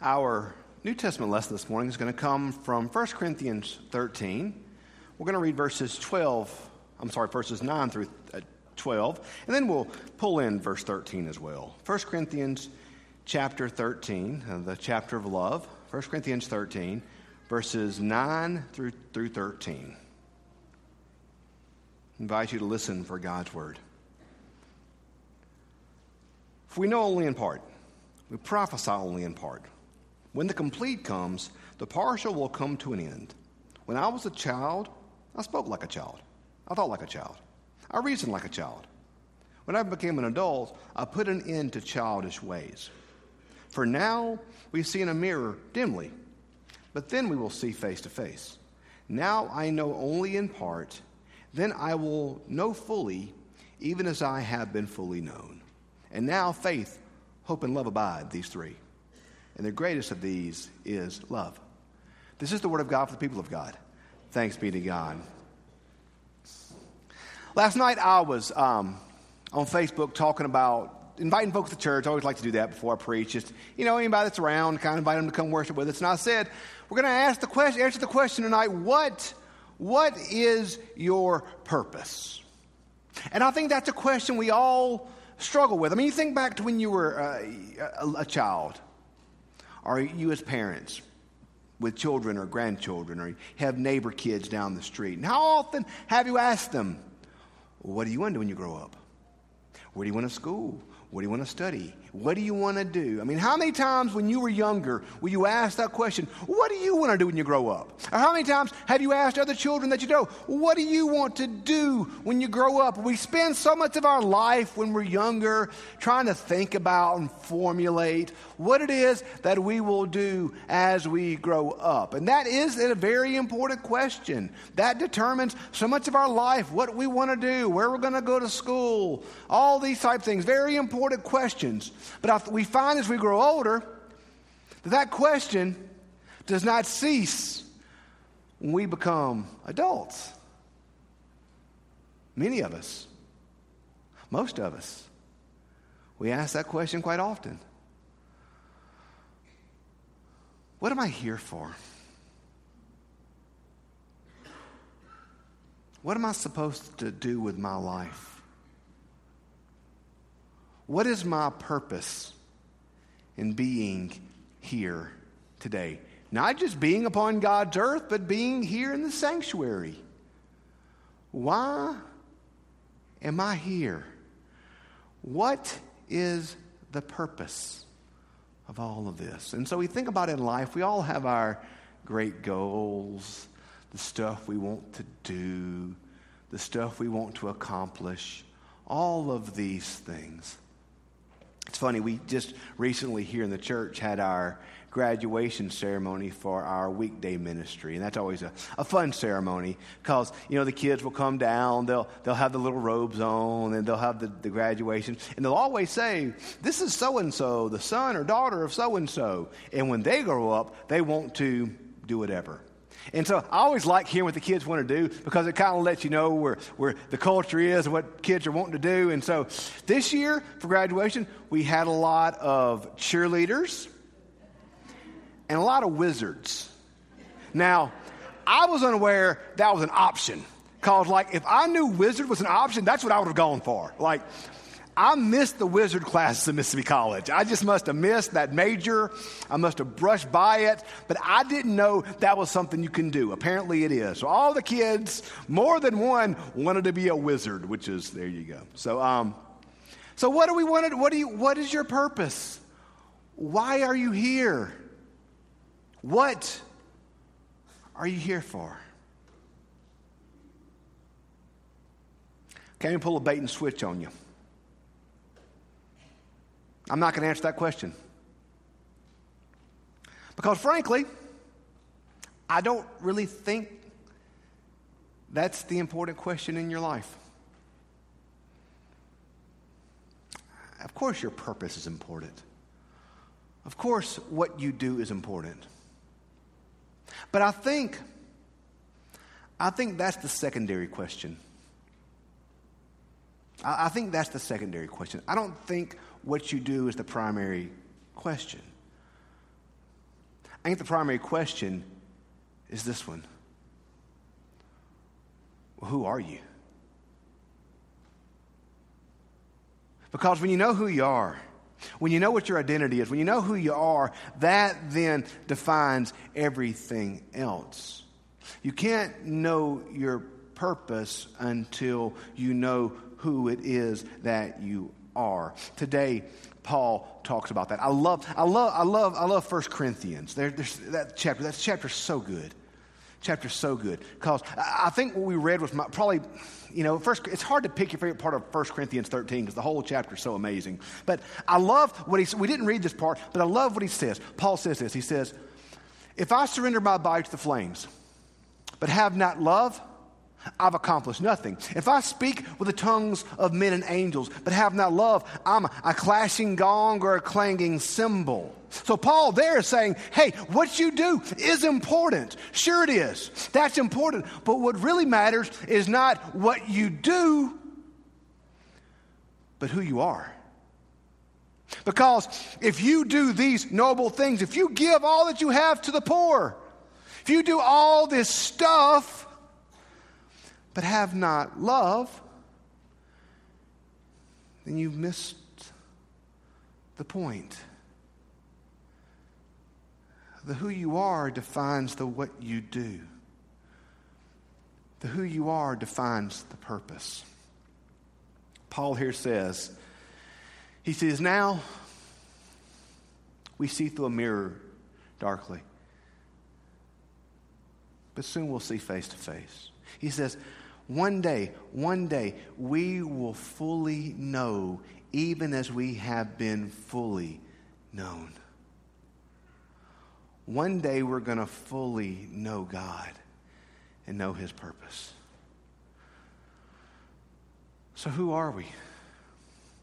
Our New Testament lesson this morning is going to come from 1 Corinthians 13. We're going to read verses 12, I'm sorry, verses 9 through uh, 12, and then we'll pull in verse 13 as well. 1 Corinthians chapter 13, uh, the chapter of love, 1 Corinthians 13, verses 9 through, through 13. I invite you to listen for God's word. If we know only in part, we prophesy only in part. When the complete comes, the partial will come to an end. When I was a child, I spoke like a child. I thought like a child. I reasoned like a child. When I became an adult, I put an end to childish ways. For now, we see in a mirror dimly, but then we will see face to face. Now I know only in part, then I will know fully, even as I have been fully known. And now faith, hope, and love abide, these three. And the greatest of these is love. This is the word of God for the people of God. Thanks be to God. Last night I was um, on Facebook talking about inviting folks to church. I always like to do that before I preach. Just, you know, anybody that's around, kind of invite them to come worship with us. And I said, we're going to ask the question, answer the question tonight, what, what is your purpose? And I think that's a question we all struggle with. I mean, you think back to when you were uh, a, a child or you as parents with children or grandchildren, or have neighbor kids down the street. And how often have you asked them, What do you want to do when you grow up? Where do you want to school? What do you want to study? What do you want to do? I mean, how many times when you were younger will you ask that question, What do you want to do when you grow up? Or how many times have you asked other children that you know, What do you want to do when you grow up? We spend so much of our life when we're younger trying to think about and formulate what it is that we will do as we grow up. And that is a very important question. That determines so much of our life, what we want to do, where we're going to go to school, all these type things. Very important questions. But we find as we grow older that that question does not cease when we become adults. Many of us, most of us, we ask that question quite often. What am I here for? What am I supposed to do with my life? What is my purpose in being here today? Not just being upon God's earth, but being here in the sanctuary. Why am I here? What is the purpose of all of this? And so we think about in life, we all have our great goals, the stuff we want to do, the stuff we want to accomplish, all of these things. It's funny, we just recently here in the church had our graduation ceremony for our weekday ministry. And that's always a, a fun ceremony because, you know, the kids will come down, they'll, they'll have the little robes on, and they'll have the, the graduation. And they'll always say, This is so and so, the son or daughter of so and so. And when they grow up, they want to do whatever. And so I always like hearing what the kids want to do because it kind of lets you know where, where the culture is and what kids are wanting to do. And so this year for graduation, we had a lot of cheerleaders and a lot of wizards. Now, I was unaware that was an option. Because, like, if I knew wizard was an option, that's what I would have gone for. Like, I missed the wizard classes at Mississippi College. I just must have missed that major. I must have brushed by it, but I didn't know that was something you can do. Apparently it is. So all the kids, more than one, wanted to be a wizard, which is there you go. So um, so what do we want to what do you what is your purpose? Why are you here? What are you here for? Can you pull a bait and switch on you? I'm not going to answer that question. Because frankly, I don't really think that's the important question in your life. Of course, your purpose is important. Of course, what you do is important. But I think, I think that's the secondary question. I, I think that's the secondary question. I don't think what you do is the primary question. I think the primary question is this one well, Who are you? Because when you know who you are, when you know what your identity is, when you know who you are, that then defines everything else. You can't know your purpose until you know who it is that you are. Today, Paul talks about that. I love, I love, I love, I love 1 Corinthians. There, there's that chapter. That chapter's so good. Chapter's so good. Because I think what we read was my, probably, you know, first, it's hard to pick your favorite part of 1 Corinthians 13 because the whole chapter is so amazing. But I love what he said. we didn't read this part, but I love what he says. Paul says this. He says, If I surrender my body to the flames, but have not love, I've accomplished nothing. If I speak with the tongues of men and angels, but have not love, I'm a clashing gong or a clanging cymbal. So Paul there is saying, hey, what you do is important. Sure it is. That's important. But what really matters is not what you do, but who you are. Because if you do these noble things, if you give all that you have to the poor, if you do all this stuff, but have not love, then you've missed the point. The who you are defines the what you do. The who you are defines the purpose. Paul here says, he says, now we see through a mirror darkly, but soon we'll see face to face. He says, one day, one day, we will fully know, even as we have been fully known. One day, we're going to fully know God and know His purpose. So, who are we?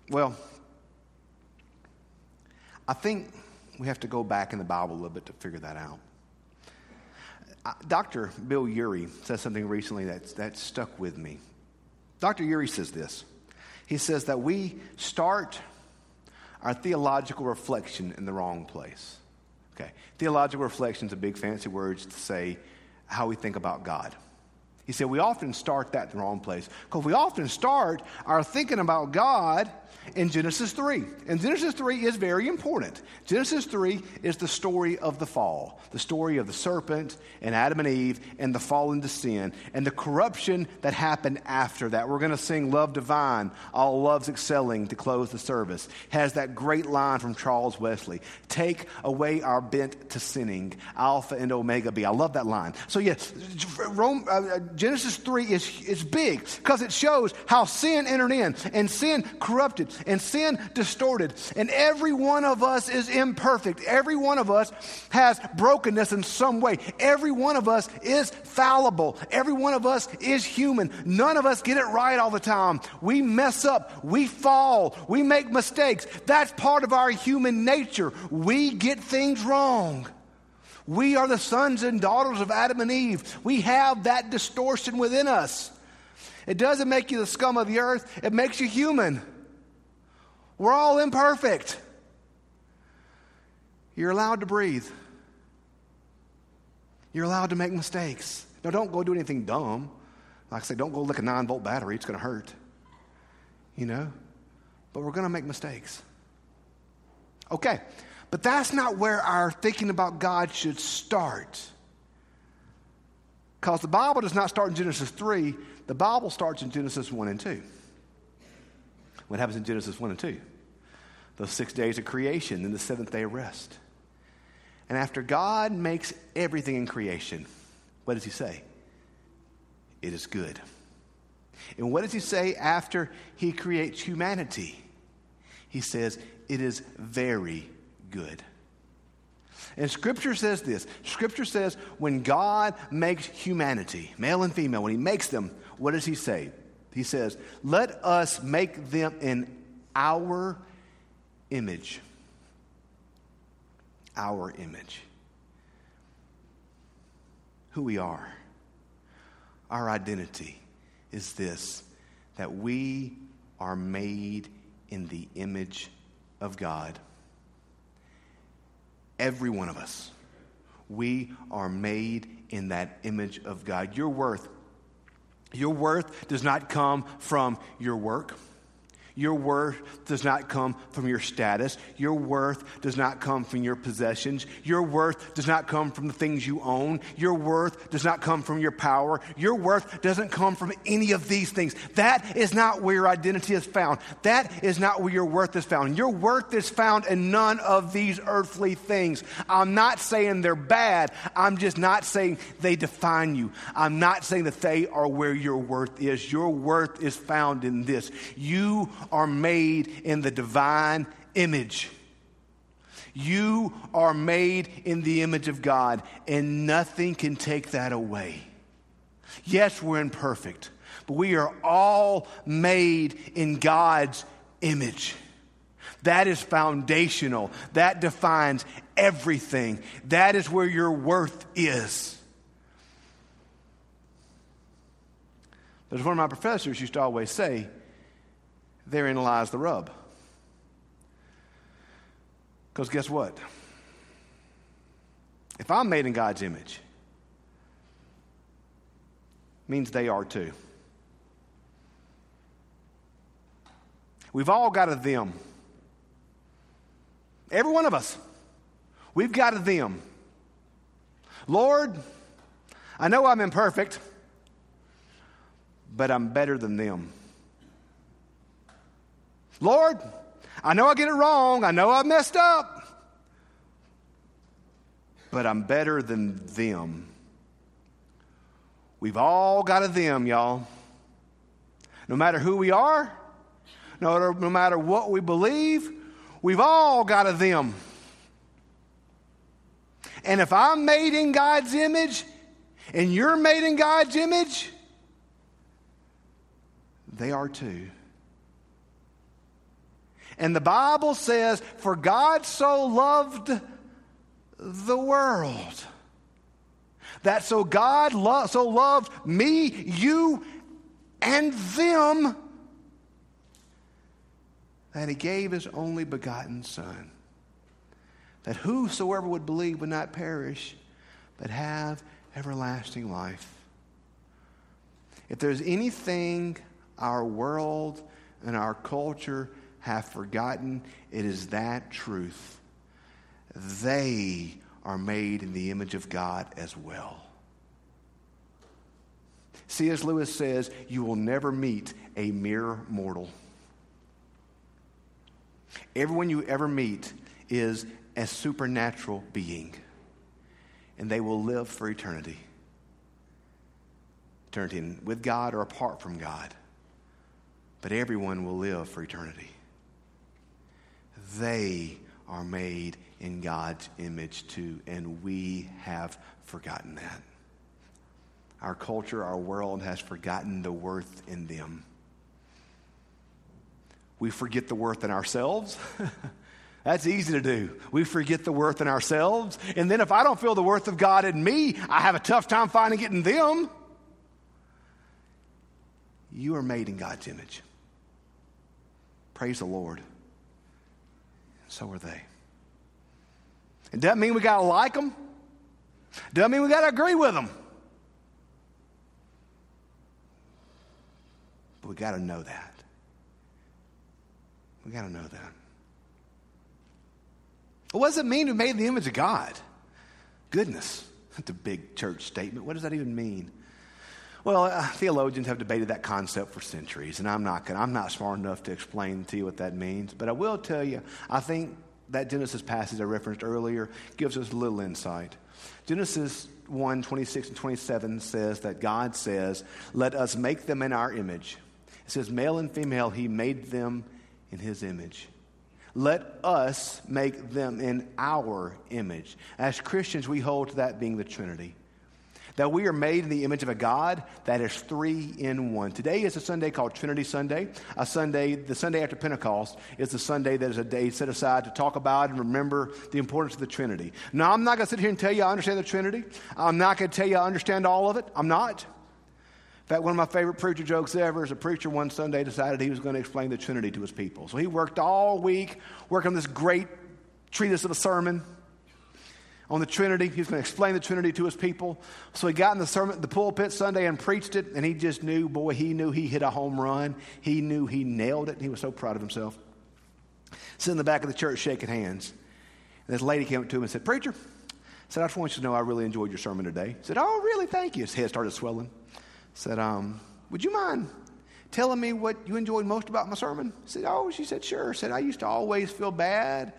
Well, I think we have to go back in the Bible a little bit to figure that out. Dr. Bill Ury said something recently that, that stuck with me. Dr. Ury says this He says that we start our theological reflection in the wrong place. Okay, theological reflection is a big fancy word to say how we think about God. He said we often start that in the wrong place because we often start our thinking about God in Genesis 3. And Genesis 3 is very important. Genesis 3 is the story of the fall, the story of the serpent and Adam and Eve and the fall into sin and the corruption that happened after that. We're going to sing Love Divine, All Love's Excelling to close the service. Has that great line from Charles Wesley Take away our bent to sinning, Alpha and Omega be. I love that line. So, yes, Rome, uh, Genesis 3 is, is big because it shows how sin entered in and sin corrupted and sin distorted. And every one of us is imperfect. Every one of us has brokenness in some way. Every one of us is fallible. Every one of us is human. None of us get it right all the time. We mess up. We fall. We make mistakes. That's part of our human nature. We get things wrong. We are the sons and daughters of Adam and Eve. We have that distortion within us. It doesn't make you the scum of the earth, it makes you human. We're all imperfect. You're allowed to breathe. You're allowed to make mistakes. Now, don't go do anything dumb. Like I say, don't go lick a nine volt battery, it's going to hurt. You know? But we're going to make mistakes. Okay, but that's not where our thinking about God should start. Because the Bible does not start in Genesis 3, the Bible starts in Genesis 1 and 2 what happens in Genesis 1 and 2. Those six days of creation, then the seventh day of rest. And after God makes everything in creation, what does he say? It is good. And what does he say after he creates humanity? He says, It is very good. And Scripture says this Scripture says, when God makes humanity, male and female, when he makes them, what does he say? He says, Let us make them in our image. Our image. Who we are. Our identity is this that we are made in the image of God. Every one of us. We are made in that image of God. Your worth, your worth does not come from your work. Your worth does not come from your status. Your worth does not come from your possessions. Your worth does not come from the things you own. Your worth does not come from your power. Your worth doesn't come from any of these things. That is not where your identity is found. That is not where your worth is found. Your worth is found in none of these earthly things. I'm not saying they're bad. I'm just not saying they define you. I'm not saying that they are where your worth is. Your worth is found in this. You are made in the divine image. You are made in the image of God, and nothing can take that away. Yes, we're imperfect, but we are all made in God's image. That is foundational. That defines everything. That is where your worth is. As one of my professors used to always say, Therein lies the rub. Because guess what? If I'm made in God's image, means they are too. We've all got a them. Every one of us. We've got a them. Lord, I know I'm imperfect, but I'm better than them. Lord, I know I get it wrong. I know I messed up. But I'm better than them. We've all got a them, y'all. No matter who we are, no, no matter what we believe, we've all got a them. And if I'm made in God's image and you're made in God's image, they are too. And the Bible says, For God so loved the world. That so God lo- so loved me, you, and them that he gave his only begotten Son, that whosoever would believe would not perish, but have everlasting life. If there's anything our world and our culture have forgotten, it is that truth. They are made in the image of God as well. C.S. Lewis says, You will never meet a mere mortal. Everyone you ever meet is a supernatural being, and they will live for eternity. Eternity with God or apart from God. But everyone will live for eternity. They are made in God's image too, and we have forgotten that. Our culture, our world has forgotten the worth in them. We forget the worth in ourselves. That's easy to do. We forget the worth in ourselves. And then if I don't feel the worth of God in me, I have a tough time finding it in them. You are made in God's image. Praise the Lord so are they. It doesn't mean we got to like them. Doesn't mean we got to agree with them. But we got to know that. We got to know that. what does it mean to be made in the image of God? Goodness. That's a big church statement. What does that even mean? Well, uh, theologians have debated that concept for centuries, and I'm not gonna, I'm not smart enough to explain to you what that means. But I will tell you, I think that Genesis passage I referenced earlier gives us a little insight. Genesis 1 26 and 27 says that God says, Let us make them in our image. It says, Male and female, He made them in His image. Let us make them in our image. As Christians, we hold to that being the Trinity that we are made in the image of a God that is three in one. Today is a Sunday called Trinity Sunday. A Sunday, the Sunday after Pentecost, is a Sunday that is a day set aside to talk about and remember the importance of the Trinity. Now, I'm not going to sit here and tell you I understand the Trinity. I'm not going to tell you I understand all of it. I'm not. In fact, one of my favorite preacher jokes ever is a preacher one Sunday decided he was going to explain the Trinity to his people. So he worked all week working on this great treatise of a sermon on the Trinity. He was going to explain the Trinity to his people. So he got in the sermon, the pulpit Sunday and preached it, and he just knew, boy, he knew he hit a home run. He knew he nailed it, and he was so proud of himself. Sitting in the back of the church shaking hands. And this lady came up to him and said, Preacher, said, I just want you to know I really enjoyed your sermon today. Said, Oh, really? Thank you. His head started swelling. Said, um, Would you mind telling me what you enjoyed most about my sermon? Said, Oh, she said, Sure. Said, I used to always feel bad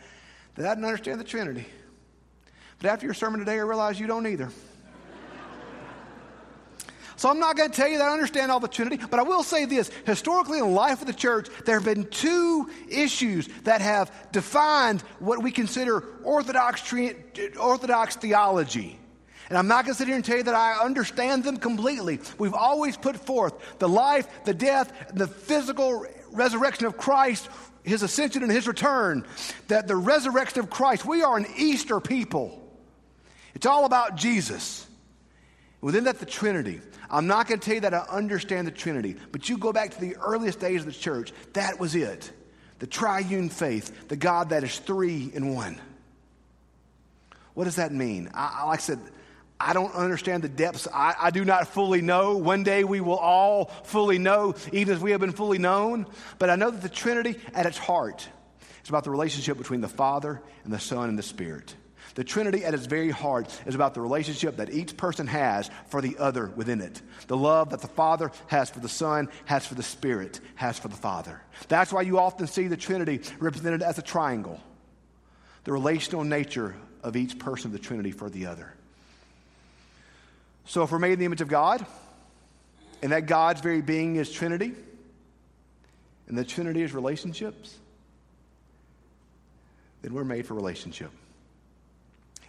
that I didn't understand the Trinity. But after your sermon today, I realize you don't either. So I'm not going to tell you that I understand all the Trinity, but I will say this. Historically, in the life of the church, there have been two issues that have defined what we consider orthodox, orthodox theology. And I'm not going to sit here and tell you that I understand them completely. We've always put forth the life, the death, the physical resurrection of Christ, his ascension and his return. That the resurrection of Christ, we are an Easter people. It's all about Jesus. Within that, the Trinity. I'm not going to tell you that I understand the Trinity, but you go back to the earliest days of the church, that was it. The triune faith, the God that is three in one. What does that mean? I, like I said, I don't understand the depths. I, I, do not fully know. One day we will all fully know, even as we have been fully known. But I know that the Trinity, at its heart, is about the relationship between the Father and the Son and the Spirit. The Trinity, at its very heart, is about the relationship that each person has for the other within it. The love that the Father has for the Son, has for the Spirit, has for the Father. That's why you often see the Trinity represented as a triangle the relational nature of each person of the Trinity for the other. So, if we're made in the image of God, and that God's very being is Trinity, and the Trinity is relationships, then we're made for relationship.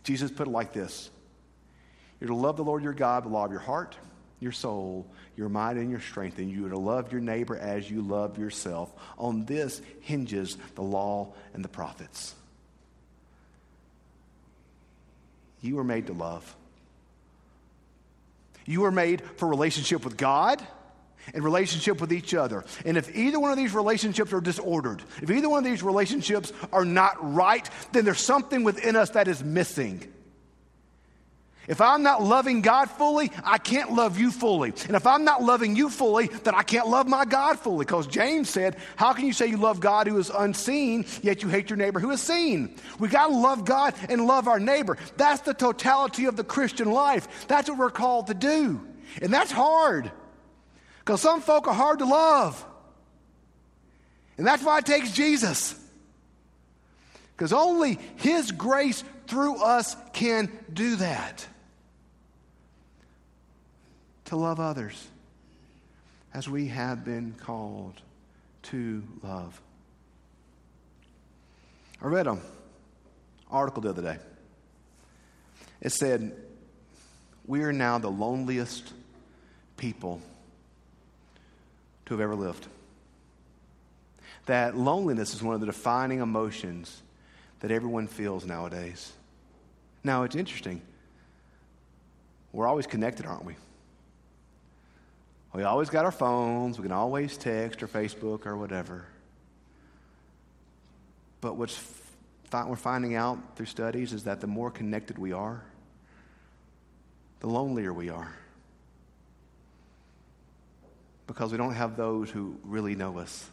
Jesus put it like this You're to love the Lord your God with all of your heart, your soul, your mind, and your strength, and you're to love your neighbor as you love yourself. On this hinges the law and the prophets. You were made to love. You were made for relationship with God and relationship with each other. And if either one of these relationships are disordered, if either one of these relationships are not right, then there's something within us that is missing. If I'm not loving God fully, I can't love you fully. And if I'm not loving you fully, then I can't love my God fully. Because James said, How can you say you love God who is unseen, yet you hate your neighbor who is seen? We got to love God and love our neighbor. That's the totality of the Christian life. That's what we're called to do. And that's hard. Because some folk are hard to love. And that's why it takes Jesus. Because only His grace through us can do that. To love others as we have been called to love. I read an article the other day. It said, We are now the loneliest people to have ever lived. That loneliness is one of the defining emotions that everyone feels nowadays. Now, it's interesting. We're always connected, aren't we? We always got our phones. We can always text or Facebook or whatever. But what's we're finding out through studies is that the more connected we are, the lonelier we are because we don't have those who really know us.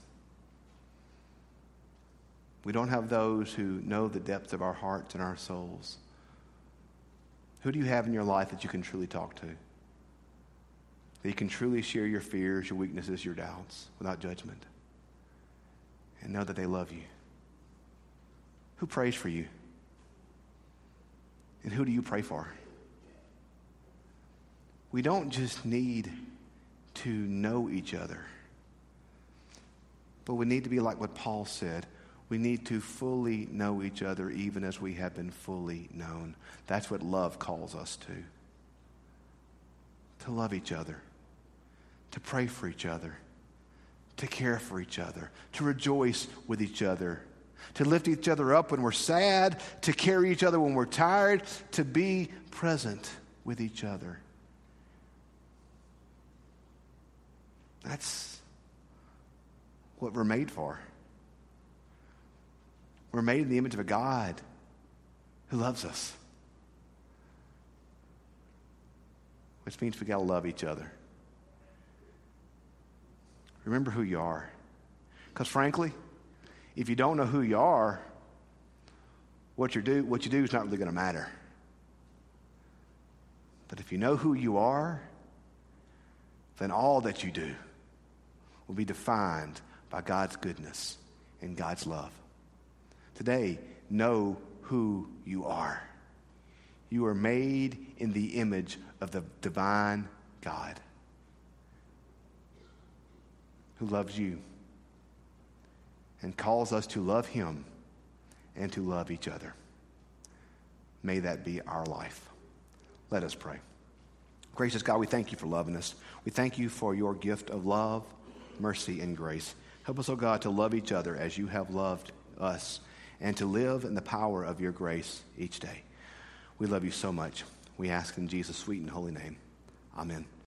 We don't have those who know the depths of our hearts and our souls. Who do you have in your life that you can truly talk to? That you can truly share your fears, your weaknesses, your doubts without judgment. And know that they love you. Who prays for you? And who do you pray for? We don't just need to know each other. But we need to be like what Paul said. We need to fully know each other even as we have been fully known. That's what love calls us to. To love each other, to pray for each other, to care for each other, to rejoice with each other, to lift each other up when we're sad, to carry each other when we're tired, to be present with each other. That's what we're made for. We're made in the image of a God who loves us. which means we got to love each other. Remember who you are. Because frankly, if you don't know who you are, what you do, what you do is not really going to matter. But if you know who you are, then all that you do will be defined by God's goodness and God's love. Today, know who you are. You are made in the image of the divine God who loves you and calls us to love him and to love each other. May that be our life. Let us pray. Gracious God, we thank you for loving us. We thank you for your gift of love, mercy, and grace. Help us, O oh God, to love each other as you have loved us and to live in the power of your grace each day. We love you so much. We ask in Jesus' sweet and holy name. Amen.